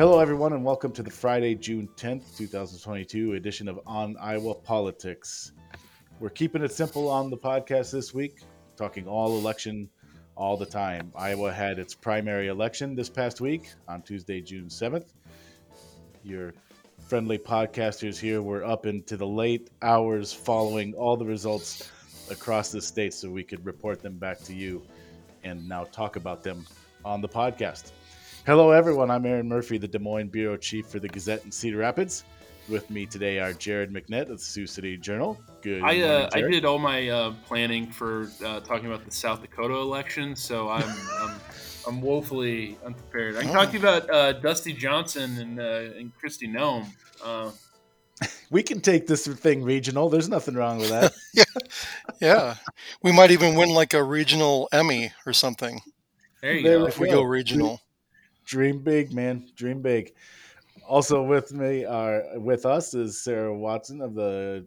Hello, everyone, and welcome to the Friday, June 10th, 2022 edition of On Iowa Politics. We're keeping it simple on the podcast this week, talking all election all the time. Iowa had its primary election this past week on Tuesday, June 7th. Your friendly podcasters here were up into the late hours following all the results across the state so we could report them back to you and now talk about them on the podcast. Hello, everyone. I'm Erin Murphy, the Des Moines bureau chief for the Gazette in Cedar Rapids. With me today are Jared McNett of the Sioux City Journal. Good. I uh, I did all my uh, planning for uh, talking about the South Dakota election, so I'm I'm, I'm woefully unprepared. I can oh. talk to you about uh, Dusty Johnson and uh, and Kristi Noem. Uh, we can take this thing regional. There's nothing wrong with that. yeah, yeah. We might even win like a regional Emmy or something. There you there go. If we go regional. Dream big, man. Dream big. Also with me are with us is Sarah Watson of the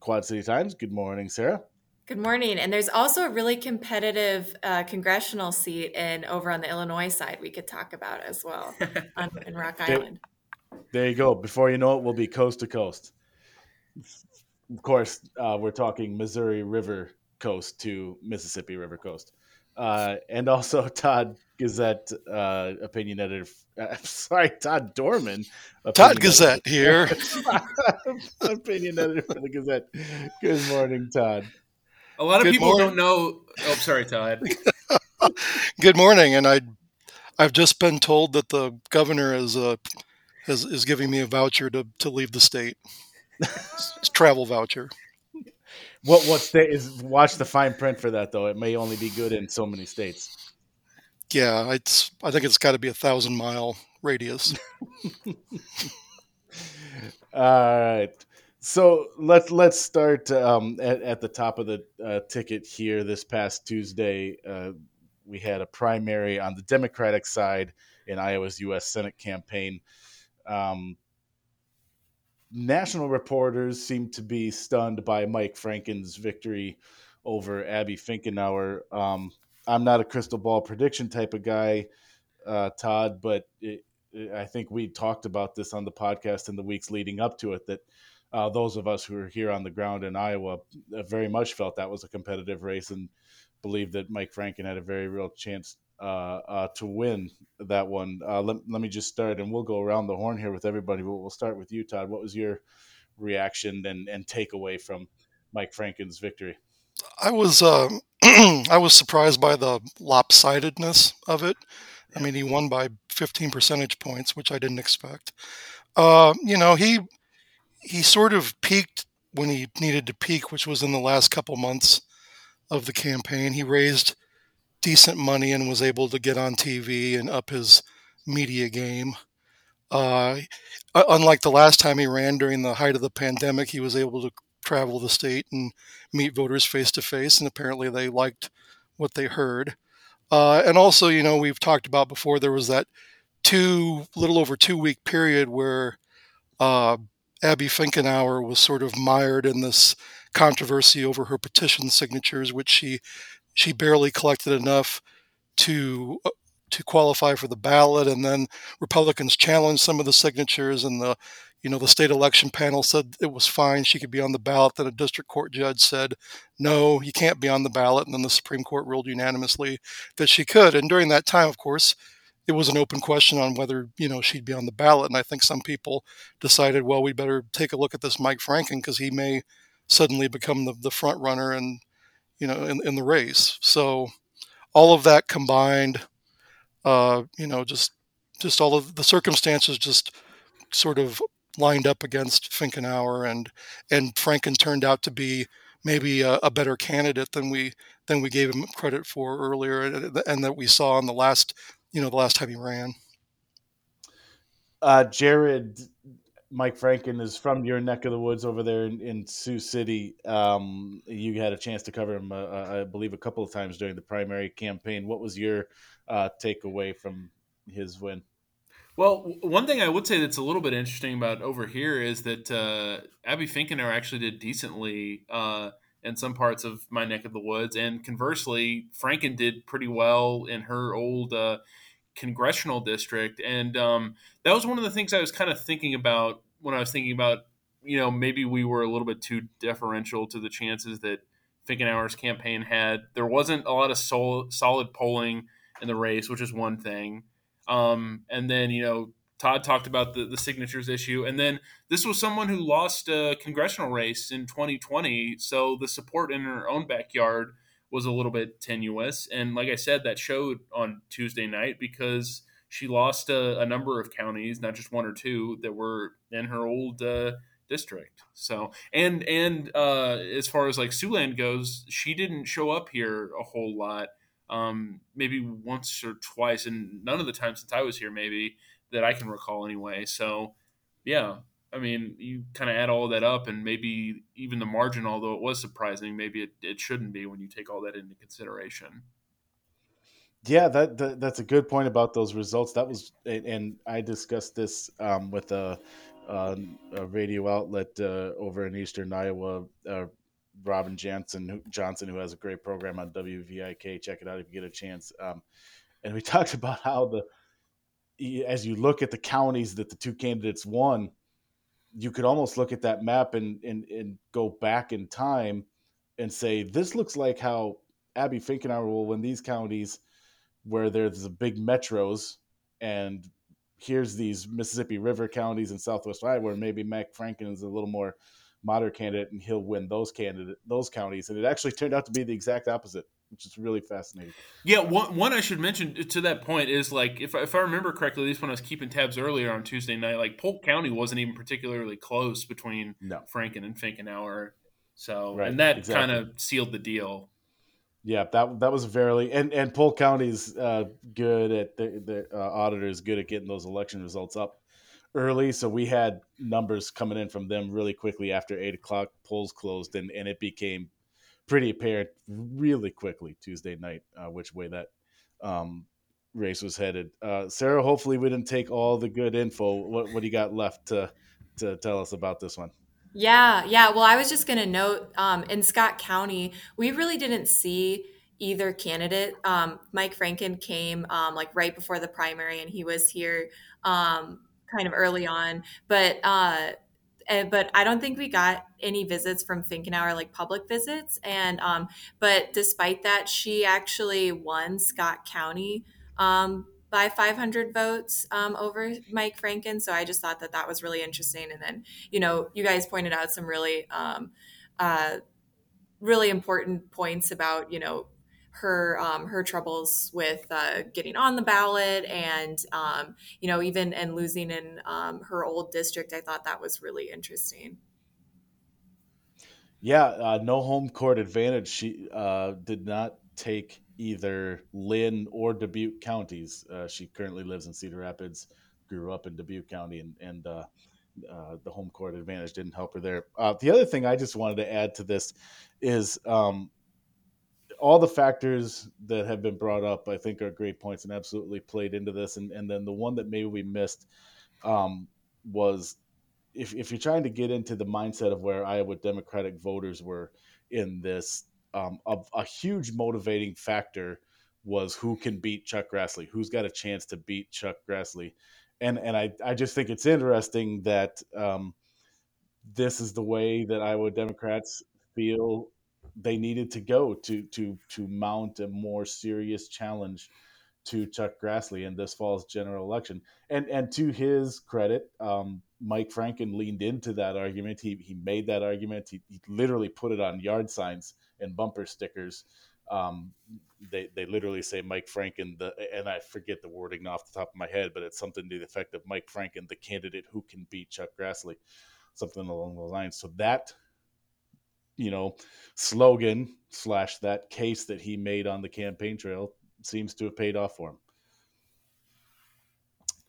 Quad City Times. Good morning, Sarah. Good morning. And there's also a really competitive uh, congressional seat in over on the Illinois side we could talk about as well on, in Rock Island. There you go. Before you know it, we'll be coast to coast. Of course, uh, we're talking Missouri River coast to Mississippi River coast. Uh, and also Todd Gazette uh, opinion editor. Uh, sorry, Todd Dorman. Todd Gazette here. opinion editor for the Gazette. Good morning, Todd. A lot of Good people morning. don't know. Oh, sorry, Todd. Good morning, and I, I've just been told that the governor is uh, is, is giving me a voucher to, to leave the state. travel voucher. What what state is? Watch the fine print for that, though. It may only be good in so many states. Yeah, it's. I think it's got to be a thousand mile radius. All right. So let's let's start um, at, at the top of the uh, ticket here. This past Tuesday, uh, we had a primary on the Democratic side in Iowa's U.S. Senate campaign. Um, national reporters seem to be stunned by Mike Franken's victory over Abby Finkenauer. Um, I'm not a crystal ball prediction type of guy, uh, Todd, but it, it, I think we talked about this on the podcast in the weeks leading up to it. That uh, those of us who are here on the ground in Iowa uh, very much felt that was a competitive race and believed that Mike Franken had a very real chance uh, uh, to win that one. Uh, let, let me just start, and we'll go around the horn here with everybody. But we'll start with you, Todd. What was your reaction and, and takeaway from Mike Franken's victory? I was um, I was surprised by the lopsidedness of it. I mean, he won by 15 percentage points, which I didn't expect. Uh, you know, he he sort of peaked when he needed to peak, which was in the last couple months of the campaign. He raised decent money and was able to get on TV and up his media game. Uh, unlike the last time he ran during the height of the pandemic, he was able to travel the state and meet voters face to face, and apparently they liked what they heard. Uh, and also, you know, we've talked about before there was that two little over two week period where uh, Abby Finkenauer was sort of mired in this controversy over her petition signatures, which she she barely collected enough to uh, to qualify for the ballot, and then Republicans challenged some of the signatures, and the you know the state election panel said it was fine; she could be on the ballot. Then a district court judge said, "No, you can't be on the ballot," and then the Supreme Court ruled unanimously that she could. And during that time, of course, it was an open question on whether you know she'd be on the ballot. And I think some people decided, well, we better take a look at this Mike Franken because he may suddenly become the, the front runner and you know, in, in the race. So all of that combined, uh, you know, just just all of the circumstances just sort of lined up against Finkenauer and and Franken turned out to be maybe a, a, better candidate than we than we gave him credit for earlier and that we saw in the last you know the last time he ran. Uh, Jared, Mike Franken is from your neck of the woods over there in, in Sioux City. Um, you had a chance to cover him, uh, I believe, a couple of times during the primary campaign. What was your uh, takeaway from his win? Well, one thing I would say that's a little bit interesting about over here is that uh, Abby Finkenauer actually did decently uh, in some parts of my neck of the woods, and conversely, Franken did pretty well in her old uh, congressional district, and um, that was one of the things I was kind of thinking about when I was thinking about you know maybe we were a little bit too deferential to the chances that Finkenauer's campaign had. There wasn't a lot of sol- solid polling in the race, which is one thing. Um, and then you know Todd talked about the, the signatures issue. And then this was someone who lost a congressional race in 2020. So the support in her own backyard was a little bit tenuous. And like I said, that showed on Tuesday night because she lost a, a number of counties, not just one or two, that were in her old uh, district. So, and and uh, as far as like Siouxland goes, she didn't show up here a whole lot. Um, maybe once or twice, and none of the time since I was here, maybe that I can recall anyway. So, yeah, I mean, you kind of add all that up, and maybe even the margin, although it was surprising, maybe it, it shouldn't be when you take all that into consideration. Yeah, that, that that's a good point about those results. That was, and I discussed this um, with a, a, a, radio outlet uh, over in Eastern Iowa. Uh, Robin Johnson, who, Johnson, who has a great program on WVIK. Check it out if you get a chance. Um, and we talked about how the as you look at the counties that the two candidates won, you could almost look at that map and, and, and go back in time and say, this looks like how Abby Finkenauer will win these counties where there's the big metros and here's these Mississippi River counties in Southwest Iowa where maybe Mac Franken is a little more moderate candidate and he'll win those candidate those counties. And it actually turned out to be the exact opposite which is really fascinating. Yeah, one, one I should mention to that point is like if if I remember correctly, at least when I was keeping tabs earlier on Tuesday night, like Polk County wasn't even particularly close between no. Franken and Finkenauer. So right, and that exactly. kind of sealed the deal. Yeah, that that was very and and Polk County's uh, good at the, the uh, auditors good at getting those election results up early. So we had numbers coming in from them really quickly after eight o'clock polls closed, and and it became pretty apparent really quickly Tuesday night uh, which way that um, race was headed. Uh, Sarah, hopefully we didn't take all the good info. What what do you got left to to tell us about this one? Yeah, yeah. Well, I was just going to note um, in Scott County, we really didn't see either candidate. Um, Mike Franken came um, like right before the primary, and he was here um, kind of early on. But uh, but I don't think we got any visits from Finkenauer, like public visits. And um, but despite that, she actually won Scott County um, by 500 votes um, over Mike Franken. So I just thought that that was really interesting. And then you know, you guys pointed out some really um, uh, really important points about you know her um, her troubles with uh, getting on the ballot and um, you know even and losing in um, her old district. I thought that was really interesting. Yeah uh, no home court advantage. She uh, did not take either Linn or dubuque counties. Uh, she currently lives in cedar rapids grew up in dubuque county and, and uh, uh, the home court advantage didn't help her there. The other thing i just wanted to add to this is um, all the factors that have been brought up, I think, are great points and absolutely played into this. And and then the one that maybe we missed um, was if if you're trying to get into the mindset of where Iowa Democratic voters were in this, um, a, a huge motivating factor was who can beat Chuck Grassley, who's got a chance to beat Chuck Grassley, and and I I just think it's interesting that. Um, this is the way that Iowa Democrats feel they needed to go to to to mount a more serious challenge to Chuck Grassley in this fall's general election. And and to his credit, um, Mike Franken leaned into that argument. He he made that argument. He, he literally put it on yard signs and bumper stickers. Um, they they literally say Mike Franken the and I forget the wording off the top of my head, but it's something to the effect of Mike Franken, the candidate who can beat Chuck Grassley, something along those lines. So that you know slogan slash that case that he made on the campaign trail seems to have paid off for him.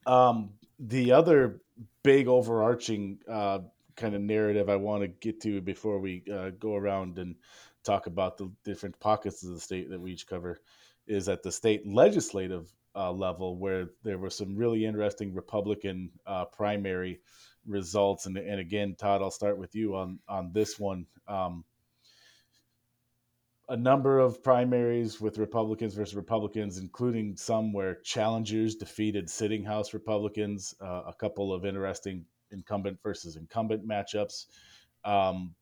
Um, the other big overarching uh, kind of narrative I want to get to before we uh, go around and talk about the different pockets of the state that we each cover is at the state legislative uh, level, where there were some really interesting Republican uh, primary results. And, and again, Todd, I'll start with you on on this one. Um, a number of primaries with Republicans versus Republicans, including some where challengers defeated sitting House Republicans, uh, a couple of interesting incumbent versus incumbent matchups. Um,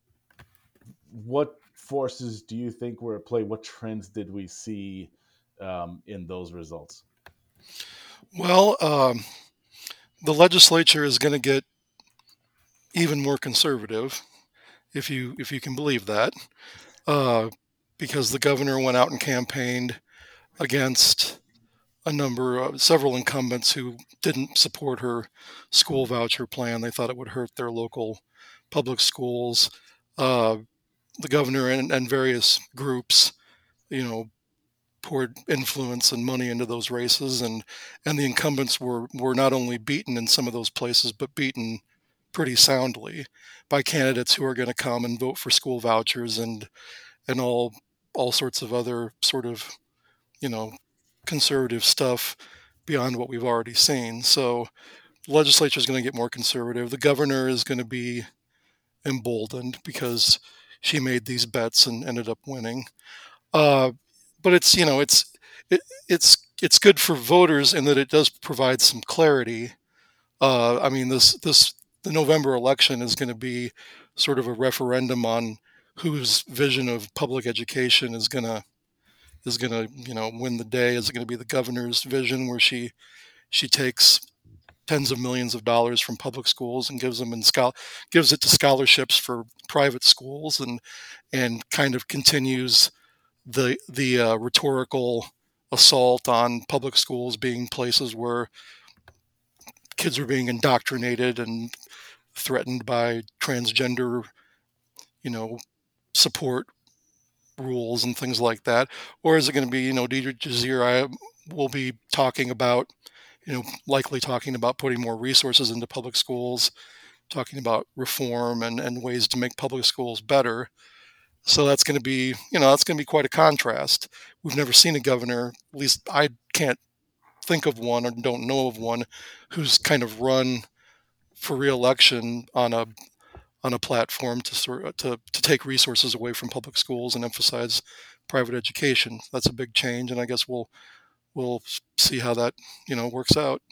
what forces do you think were at play? What trends did we see um, in those results? Well, um, the legislature is going to get even more conservative, if you if you can believe that, uh, because the governor went out and campaigned against a number of several incumbents who didn't support her school voucher plan. They thought it would hurt their local public schools. Uh, the governor and, and various groups, you know, poured influence and money into those races, and and the incumbents were were not only beaten in some of those places, but beaten pretty soundly by candidates who are going to come and vote for school vouchers and and all all sorts of other sort of you know conservative stuff beyond what we've already seen. So legislature is going to get more conservative. The governor is going to be emboldened because she made these bets and ended up winning. Uh, but it's you know it's it, it's it's good for voters in that it does provide some clarity. Uh, I mean this this the November election is going to be sort of a referendum on whose vision of public education is going to is going to you know win the day. Is it going to be the governor's vision where she she takes tens of millions of dollars from public schools and gives them in schol- gives it to scholarships for private schools and and kind of continues the the uh, rhetorical assault on public schools being places where kids are being indoctrinated and threatened by transgender you know support rules and things like that? Or is it going to be, you know, Deidre DeJear I will be talking about, you know, likely talking about putting more resources into public schools, talking about reform and, and ways to make public schools better. So that's going to be, you know, that's going to be quite a contrast. We've never seen a governor, at least I can't think of one or don't know of one, who's kind of run for reelection on a on a platform to sort to to take resources away from public schools and emphasize private education. That's a big change, and I guess we'll we'll see how that you know works out.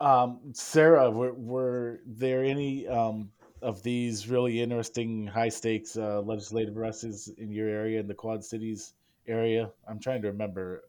Um, Sarah, were, were there any um, of these really interesting high stakes uh, legislative races in your area in the Quad Cities area? I'm trying to remember.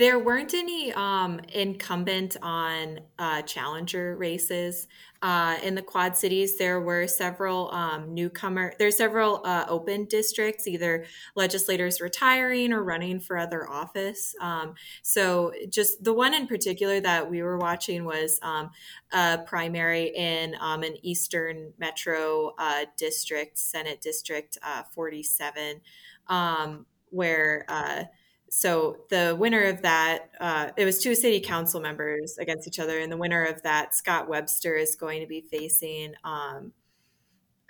There weren't any um, incumbent on uh, challenger races uh, in the Quad Cities. There were several um, newcomer. There's several uh, open districts, either legislators retiring or running for other office. Um, so, just the one in particular that we were watching was um, a primary in um, an Eastern Metro uh, district, Senate District uh, 47, um, where uh, so the winner of that, uh, it was two city council members against each other, and the winner of that, Scott Webster, is going to be facing um,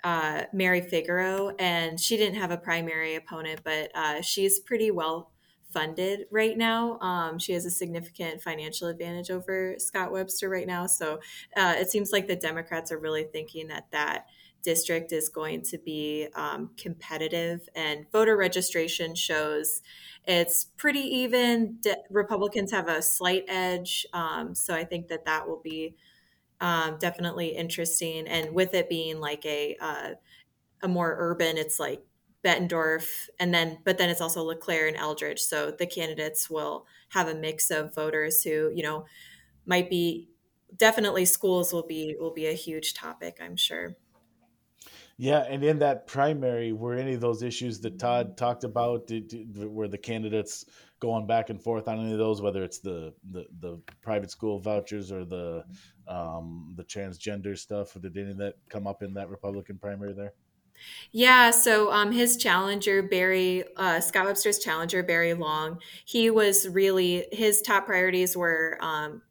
uh, Mary Figueroa, and she didn't have a primary opponent, but uh, she's pretty well funded right now. Um, she has a significant financial advantage over Scott Webster right now, so uh, it seems like the Democrats are really thinking that that district is going to be um, competitive, and voter registration shows it's pretty even. De- Republicans have a slight edge, um, so I think that that will be um, definitely interesting. And with it being like a uh, a more urban, it's like Bettendorf, and then but then it's also LeClaire and Eldridge. So the candidates will have a mix of voters who you know might be definitely schools will be will be a huge topic. I'm sure. Yeah, and in that primary, were any of those issues that Todd talked about, did, did, were the candidates going back and forth on any of those, whether it's the the, the private school vouchers or the um, the transgender stuff? Did any of that come up in that Republican primary there? Yeah, so um, his challenger, Barry, uh, Scott Webster's challenger, Barry Long, he was really, his top priorities were um,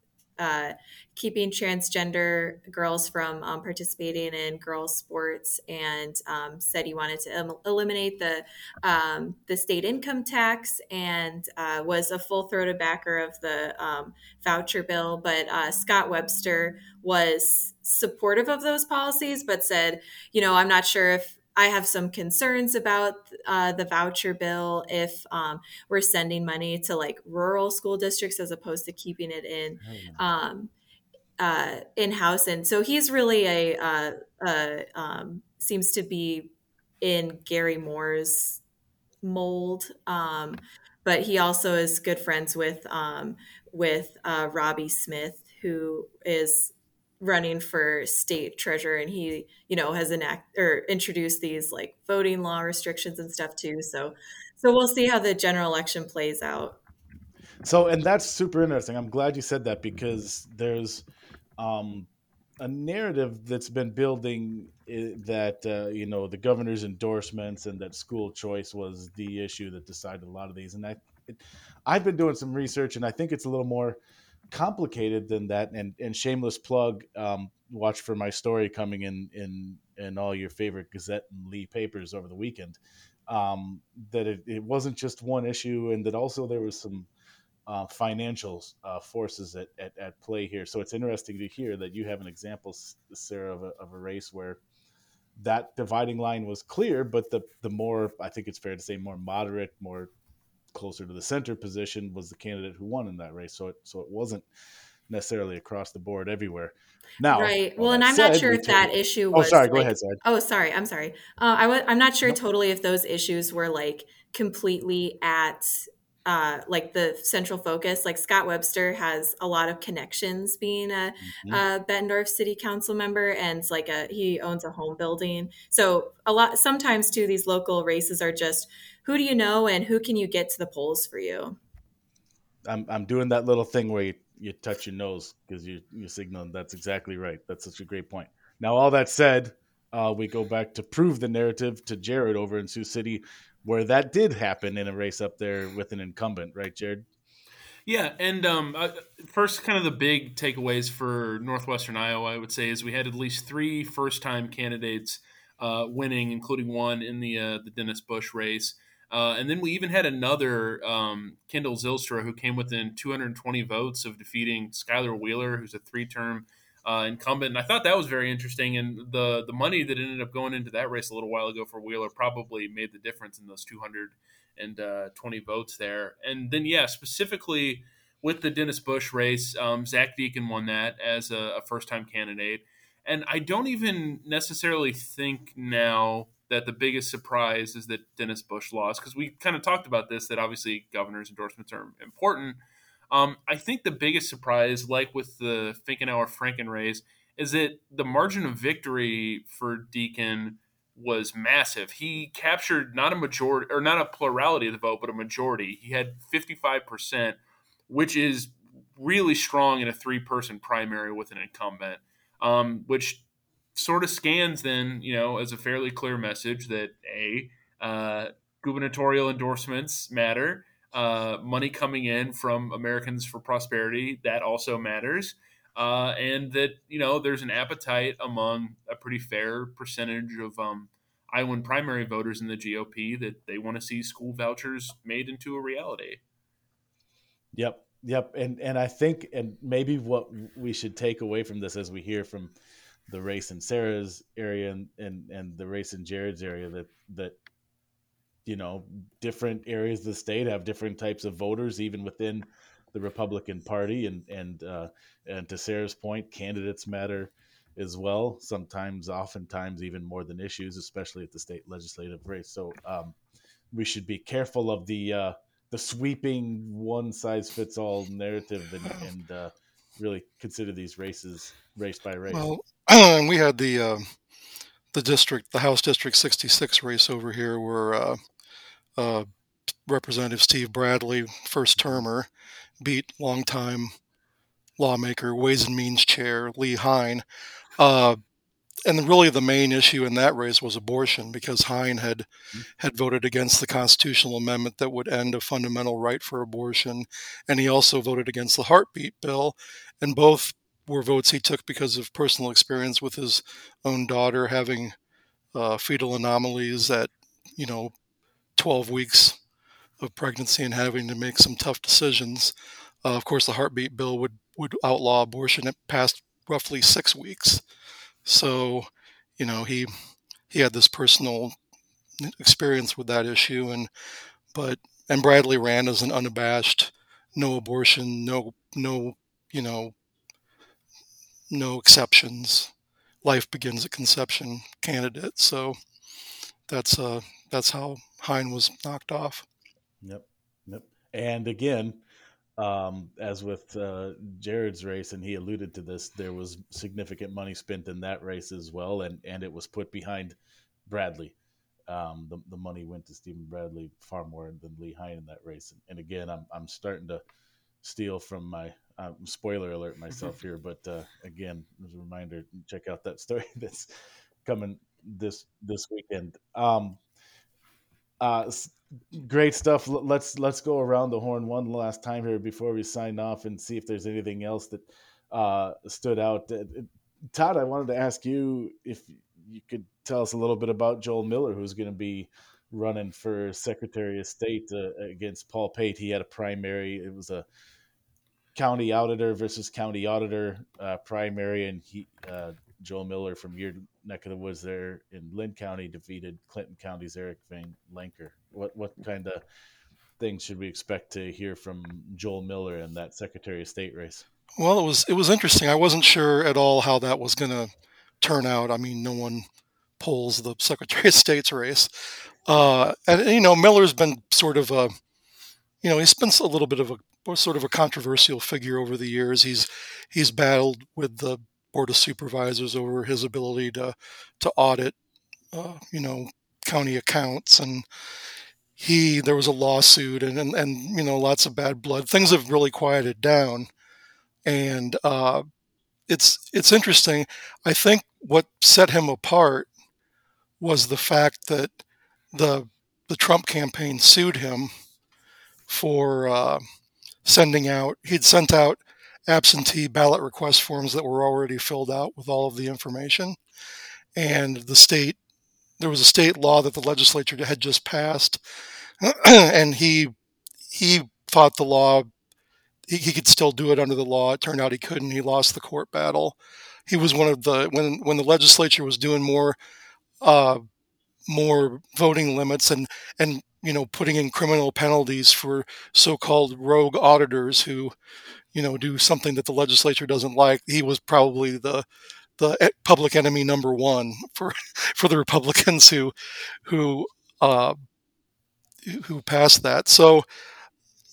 uh, keeping transgender girls from um, participating in girls sports and um, said he wanted to eliminate the um, the state income tax and uh, was a full throated backer of the um, voucher bill. But uh, Scott Webster was supportive of those policies, but said, you know, I'm not sure if I have some concerns about uh, the voucher bill if um, we're sending money to like rural school districts as opposed to keeping it in um, uh, in house. And so he's really a, uh, uh, um, seems to be in Gary Moore's mold. Um, but he also is good friends with um, with uh, Roby Smith, who is running for state treasurer and he you know has enact or introduced these like voting law restrictions and stuff too. So so we'll see how the general election plays out. So and that's super interesting. I'm glad you said that because there's um a narrative that's been building eh, that uh, you know the governor's endorsements and that school choice was the issue that decided a lot of these. And i it, i've been doing some research and i think it's a little more complicated than that. And and shameless plug, um, watch for my story coming in in in all your favorite Gazette and Lee papers over the weekend. Um, that it, it wasn't just one issue, and that also there was some uh, financial uh, forces at, at, at, play here. So it's interesting to hear that you have an example, Sarah, of a, of a race where that dividing line was clear, but the the more I think it's fair to say more moderate, more closer to the center position was the candidate who won in that race. So it so it wasn't necessarily across the board everywhere. Now, right. Well, and I'm said, not sure if that issue oh, was. Oh, sorry. Like, go ahead. Sorry. Oh, sorry. I'm sorry. Uh, I w- I'm not sure nope. totally if those issues were like completely at uh, like the central focus. Like Scott Webster has a lot of connections being a, mm-hmm. a Bettendorf City Council member, and like a he owns a home building. So a lot sometimes too, these local races are just who do you know and who can you get to the polls for you? I'm I'm doing that little thing where you, you touch your nose because you you signaling that's exactly right. That's such a great point. Now, all that said, uh, we go back to prove the narrative to Jared over in Sioux City, where that did happen in a race up there with an incumbent, right, Jared? Yeah, and um, uh, first, kind of the big takeaways for Northwestern Iowa, I would say, is we had at least three first-time candidates uh, winning, including one in the uh, the Dennis Bush race. Uh, and then we even had another um, Kendall Zilstra who came within 220 votes of defeating Skyler Wheeler, who's a three-term uh, incumbent. And I thought that was very interesting. And the the money that ended up going into that race a little while ago for Wheeler probably made the difference in those 220 votes there. And then, yeah, specifically with the Dennis Bush race, um, Zach Dieken won that as a, a first-time candidate. And I don't even necessarily think now – that the biggest surprise is that Dennis Bush lost because we kind of talked about this that obviously governor's endorsements are important. Um, I think the biggest surprise, like with the Finkenauer Franken race, is that the margin of victory for Dieken was massive. He captured not a majority or not a plurality of the vote, but a majority. He had 55%, which is really strong in a three person primary with an incumbent, um, which sort of scans then, you know, as a fairly clear message that a uh, gubernatorial endorsements matter, uh, money coming in from Americans for Prosperity that also matters, uh, and that you know there's an appetite among a pretty fair percentage of um, Iowan primary voters in the GOP that they want to see school vouchers made into a reality. Yep, yep, and and I think and maybe what we should take away from this as we hear from the race in Sarah's area and, and, and the race in Jared's area that that you know different areas of the state have different types of voters even within the Republican Party and and uh, and to Sarah's point, candidates matter as well. Sometimes, oftentimes, even more than issues, especially at the state legislative race. So um, we should be careful of the uh, the sweeping one size fits all narrative and, and uh, really consider these races race by race. Well, and we had the uh, the district, the House District 66 race over here, where uh, uh, Representative Steve Bradley, first termer, beat longtime lawmaker, Ways and Means Chair Lee Hein. Uh, and really the main issue in that race was abortion because Hein had mm-hmm. had voted against the constitutional amendment that would end a fundamental right for abortion, and he also voted against the heartbeat bill, and both were votes he took because of personal experience with his own daughter having uh, fetal anomalies at you know 12 weeks of pregnancy and having to make some tough decisions. Uh, of course, the heartbeat bill would would outlaw abortion. at past roughly six weeks. So, you know, he he had this personal experience with that issue, and but and Bradley ran as an unabashed, no abortion, no no you know, no exceptions, life begins at conception candidate. So that's uh that's how Hein was knocked off. Yep, yep. And again, um, as with uh, Jared's race, and he alluded to this, there was significant money spent in that race as well, and and it was put behind Bradley. Um, the, the money went to Stephen Bradley far more than Lee Hein in that race. And, and again, I'm I'm starting to steal from my um, spoiler alert myself here, but uh, again, as a reminder, check out that story that's coming this this weekend. Um, uh, great stuff. Let's let's go around the horn one last time here before we sign off and see if there's anything else that uh, stood out. Uh, Todd, I wanted to ask you if you could tell us a little bit about Joel Miller, who's going to be running for Secretary of State uh, against Paul Pate. He had a primary. It was a county auditor versus county auditor uh, primary, and he uh, Joel Miller from your neck of the woods there in Linn County defeated Clinton County's Eric Van Lancker. What what kind of things should we expect to hear from Joel Miller in that Secretary of State race? Well, it was it was interesting. I wasn't sure at all how that was going to turn out. I mean, no one polls the Secretary of State's race, uh, and you know Miller's been sort of a, you know, he's been a little bit of a sort of a controversial figure over the years. He's he's battled with the board of supervisors over his ability to to audit, uh, you know, county accounts, and he there was a lawsuit and, and and you know lots of bad blood. Things have really quieted down, and uh, it's it's interesting. I think what set him apart was the fact that the the Trump campaign sued him for uh, sending out. He'd sent out absentee ballot request forms that were already filled out with all of the information. And the state, there was a state law that the legislature had just passed, and he he thought the law he, he could still do it under the law. It turned out he couldn't. He lost the court battle. He was one of the when when the legislature was doing more uh, more voting limits and and you know putting in criminal penalties for so-called rogue auditors who you know, do something that the legislature doesn't like, he was probably the the public enemy number one for for the Republicans who who uh, who passed that. So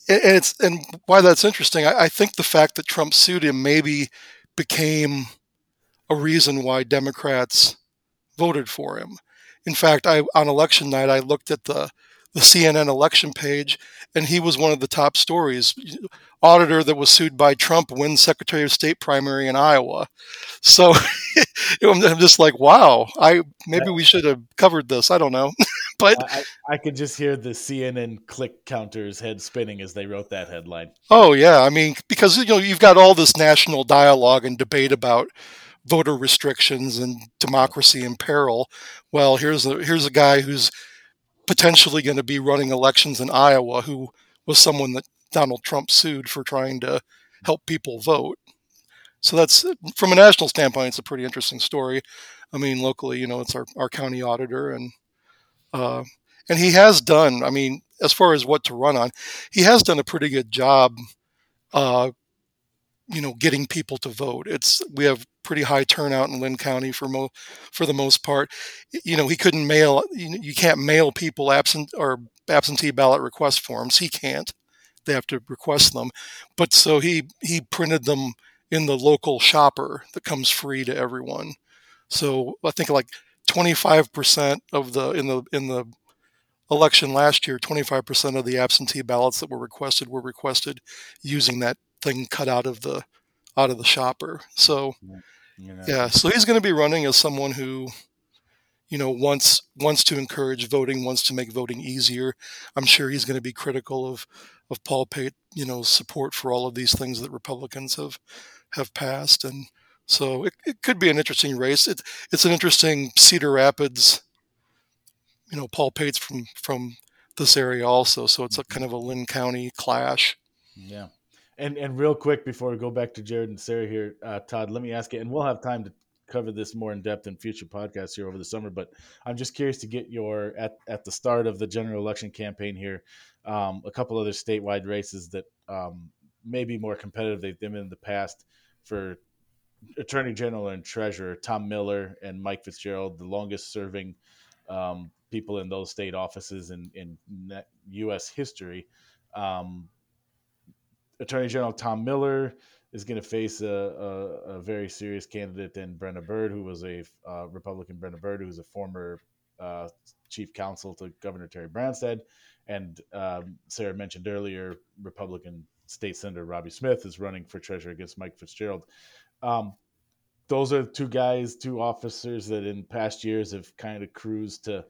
and it's and why that's interesting. I, I think the fact that Trump sued him maybe became a reason why Democrats voted for him. In fact, I on election night I looked at the the CNN election page, and he was one of the top stories. Auditor that was sued by Trump wins Secretary of State primary in Iowa. So I'm just like, wow, I maybe we should have covered this. I don't know, but I, I, could just hear the CNN click counters head spinning as they wrote that headline. Oh yeah, I mean because you know you've got all this national dialogue and debate about voter restrictions and democracy in peril. Well, here's a here's a guy who's potentially going to be running elections in Iowa who was someone that Donald Trump sued for trying to help people vote. So that's from a national standpoint, it's a pretty interesting story. I mean, locally, you know, it's our, our county auditor and uh, and he has done. I mean, as far as what to run on, he has done a pretty good job uh, you know getting people to vote. It's we have pretty high turnout in Linn County for mo for the most part. You know he couldn't mail you, you can't mail people absent or absentee ballot request forms. He can't. They have to request them. But so he he printed them in the local shopper that comes free to everyone. So I think like 25% of the in the in the election last year, 25% of the absentee ballots that were requested were requested using that thing cut out of the out of the shopper. So mm, yeah, so he's going to be running as someone who you know wants wants to encourage voting, wants to make voting easier. I'm sure he's going to be critical of of Paul Pate, you know, support for all of these things that Republicans have have passed and so it, it could be an interesting race. It, it's an interesting Cedar Rapids, you know, Paul Pate's from from this area also, so it's a kind of a Linn County clash. Yeah. And and real quick before we go back to Jared and Sarah here, uh, Todd, let me ask you, and we'll have time to cover this more in depth in future podcasts here over the summer. But I'm just curious to get your at at the start of the general election campaign here, um, a couple other statewide races that um, may be more competitive they've been in the past for Attorney General and Treasurer Tom Miller and Mike Fitzgerald, the longest serving um, people in those state offices in, in U.S. history. Um, Attorney General Tom Miller is going to face a, a, a, very serious candidate in Brenna Bird, who was a uh, Republican Brenna Bird, who was a former uh, chief counsel to Governor Terry Branstad. And um, Sarah mentioned earlier, Republican State Senator Roby Smith is running for treasurer against Mike Fitzgerald. Um, those are two guys, two officers that in past years have kind of cruised to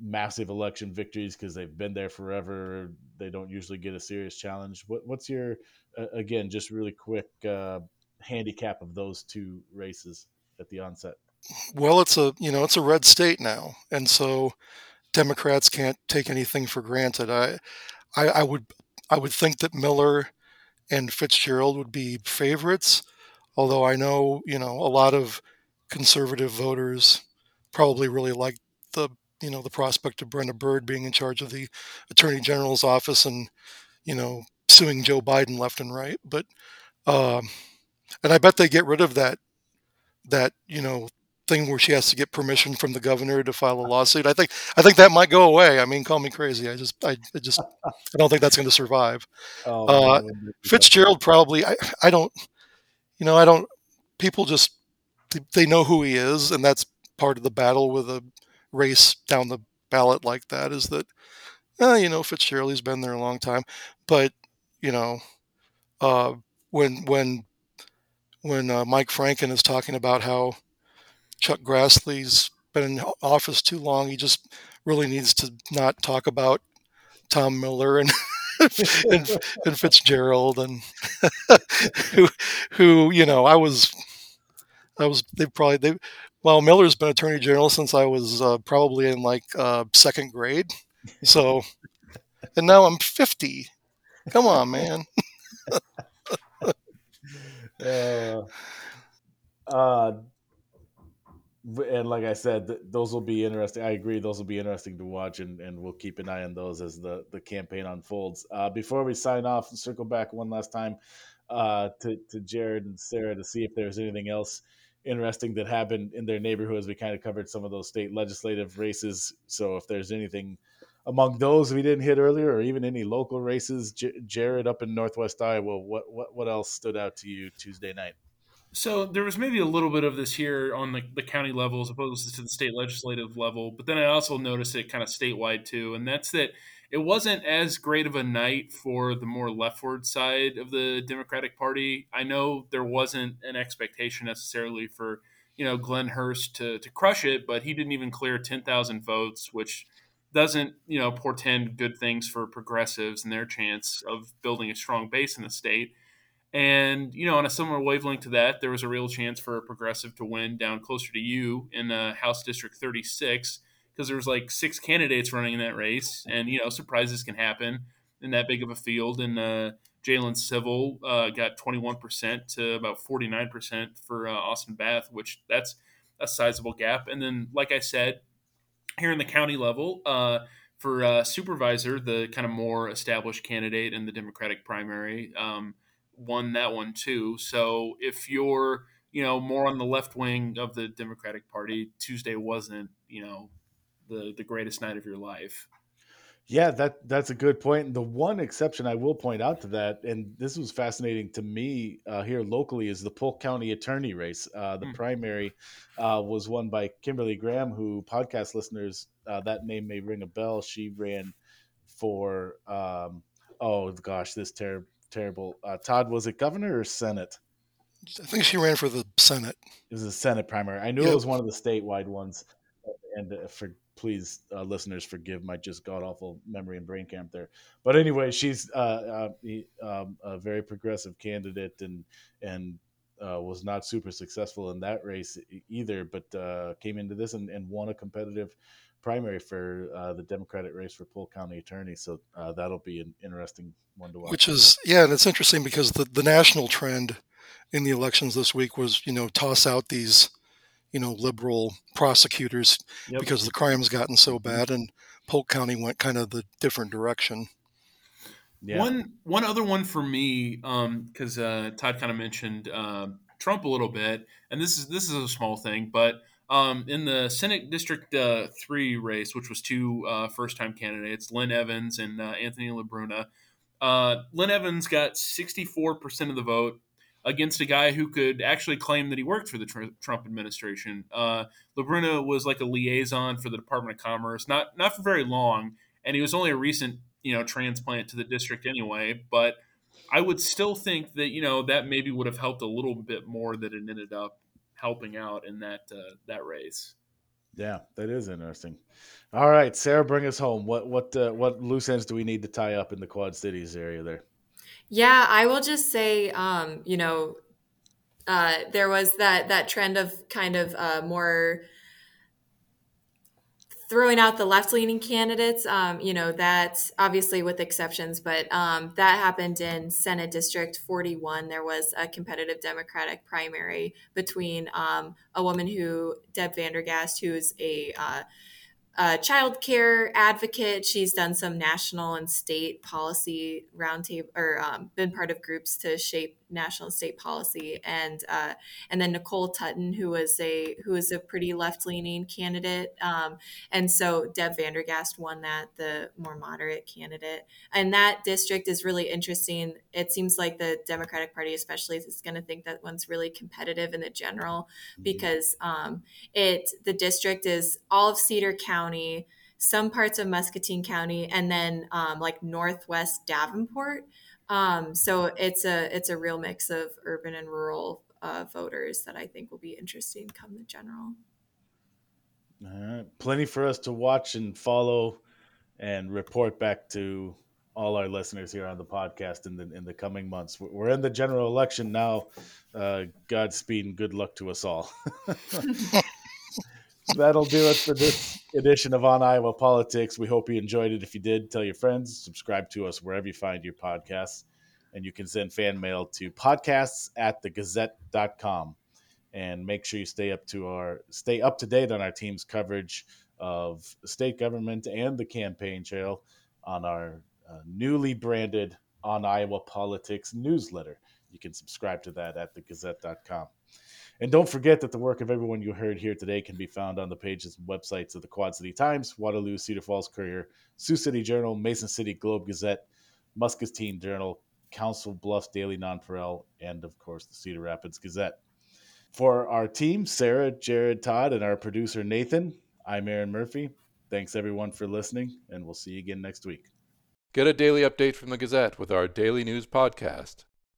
massive election victories because they've been there forever. They don't usually get a serious challenge. What, what's your uh, again, just really quick uh, handicap of those two races at the onset? Well, it's a you know it's a red state now, and so Democrats can't take anything for granted. I, I, I would I would think that Miller and Fitzgerald would be favorites, although I know you know a lot of conservative voters probably really like the you know the prospect of Brenna Bird being in charge of the Attorney General's office and you know suing Joe Biden left and right. But um, and I bet they get rid of that that you know thing where she has to get permission from the governor to file a lawsuit. I think I think that might go away. I mean, call me crazy. I just I, I just I don't think that's going to survive. Oh, uh, Fitzgerald probably. I I don't. You know, I don't. People just they know who he is, and that's part of the battle with a race down the ballot like that. Is that, uh, you know, Fitzgerald has been there a long time, but you know, uh, when when when uh, Mike Franken is talking about how Chuck Grassley's been in office too long, he just really needs to not talk about Tom Miller and and, and, Fitzgerald and who who you know I was I was they probably they well Miller's been Attorney General since I was uh, probably in like uh, second grade, so and now I'm 50 Come on, man. uh, uh, and like I said, th- those will be interesting. I agree; those will be interesting to watch, and, and we'll keep an eye on those as the, the campaign unfolds. Uh, before we sign off, circle back one last time uh, to to Jared and Sarah to see if there's anything else interesting that happened in their neighborhoods. We kind of covered some of those state legislative races, so if there's anything among those we didn't hit earlier, or even any local races, J- Jared up in Northwest Iowa, what what what else stood out to you Tuesday night? So there was maybe a little bit of this here on the, the county level as opposed to the state legislative level, but then I also noticed it kind of statewide too, and that's that it wasn't as great of a night for the more leftward side of the Democratic Party. I know there wasn't an expectation necessarily for you know Glenn Hurst to to crush it, but he didn't even clear ten thousand votes, which doesn't you know portend good things for progressives and their chance of building a strong base in the state. And you know, on a similar wavelength to that, there was a real chance for a progressive to win down closer to you in uh, House District 36 because there was like six candidates running in that race, and you know, surprises can happen in that big of a field. And uh, Jalen Civil uh, got 21% to about 49% for uh, Austin Bath, which that's a sizable gap. And then, like I said, here in the county level uh, for uh, supervisor, the kind of more established candidate in the Democratic primary um, won that one too. So if you're you know more on the left wing of the Democratic Party, Tuesday wasn't you know the the greatest night of your life. Yeah, that that's a good point. The one exception I will point out to that, and this was fascinating to me uh, here locally, is the Polk County attorney race. Uh, the mm. primary uh, was won by Kimberly Graham, who podcast listeners uh, that name may ring a bell. She ran for um, oh gosh, this ter- terrible. Uh, Todd, was it governor or senate? I think she ran for the Senate. It was a Senate primary. I knew yep. it was one of the statewide ones, and uh, for please uh, listeners forgive my just god awful memory and brain camp there. But anyway she's uh, uh, um, a very progressive candidate and and uh, was not super successful in that race either but uh, came into this and, and, won a competitive primary for uh, the democratic race for polk county attorney. So that'll be an interesting one to watch. Which is yeah and it's interesting because the, the national trend in the elections this week was you know toss out these you know, liberal prosecutors yep. because the crime's gotten so mm-hmm. bad, and Polk County went kind of the different direction. Yeah. One one other one for me, because um, uh, Todd kind of mentioned uh, Trump a little bit, and this is this is a small thing, but um, in the Senate District uh, Three race, which was two uh, first time candidates, Lynn Evans and uh, Anthony LaBruna. Uh, Lynn Evans got sixty four percent of the vote against a guy who could actually claim that he worked for the tr- Trump administration. Uh, LaBruna was like a liaison for the Department of Commerce, not not for very long, and he was only a recent you know transplant to the district anyway. But I would still think that you know that maybe would have helped a little bit more that it ended up helping out in that uh, that race. Yeah, that is interesting. All right, Sarah, bring us home. What what uh, what loose ends do we need to tie up in the Quad Cities area there? Yeah, I will just say, um, you know, uh, there was that that trend of kind of uh, more throwing out the left leaning candidates. Um, you know, that obviously with exceptions, but um, that happened in Senate District 41. There was a competitive Democratic primary between um, a woman who Deb Vandergast, who's a uh, a child care advocate. She's done some national and state policy roundtable or um, been part of groups to shape national and state policy. And uh, and then Nicole Tutton, who was a who was a pretty left leaning candidate. Um, and so Deb Vandergast won that, the more moderate candidate. And that district is really interesting. It seems like the Democratic Party, especially, is going to think that one's really competitive in the general mm-hmm. because um, it the district is all of Cedar County County, some parts of Muscatine County, and then um, like Northwest Davenport. Um, so it's a it's a real mix of urban and rural uh, voters that I think will be interesting come the general. All right, plenty for us to watch and follow, and report back to all our listeners here on the podcast in the in the coming months. We're in the general election now. Uh, Godspeed and good luck to us all. That'll do it for this edition of On Iowa Politics. We hope you enjoyed it. If you did, tell your friends, subscribe to us wherever you find your podcasts, and you can send fan mail to podcasts at thegazette.com. And make sure you stay up to our stay up to date on our team's coverage of state government and the campaign trail on our uh, newly branded On Iowa Politics newsletter. You can subscribe to that at thegazette.com. And don't forget that the work of everyone you heard here today can be found on the pages and websites of the Quad City Times, Waterloo, Cedar Falls Courier, Sioux City Journal, Mason City Globe Gazette, Muscatine Journal, Council Bluffs Daily Nonpareil, and of course the Cedar Rapids Gazette. For our team, Sarah, Jared, Todd, and our producer Nathan, I'm Erin Murphy. Thanks everyone for listening, and we'll see you again next week. Get a daily update from the Gazette with our daily news podcast.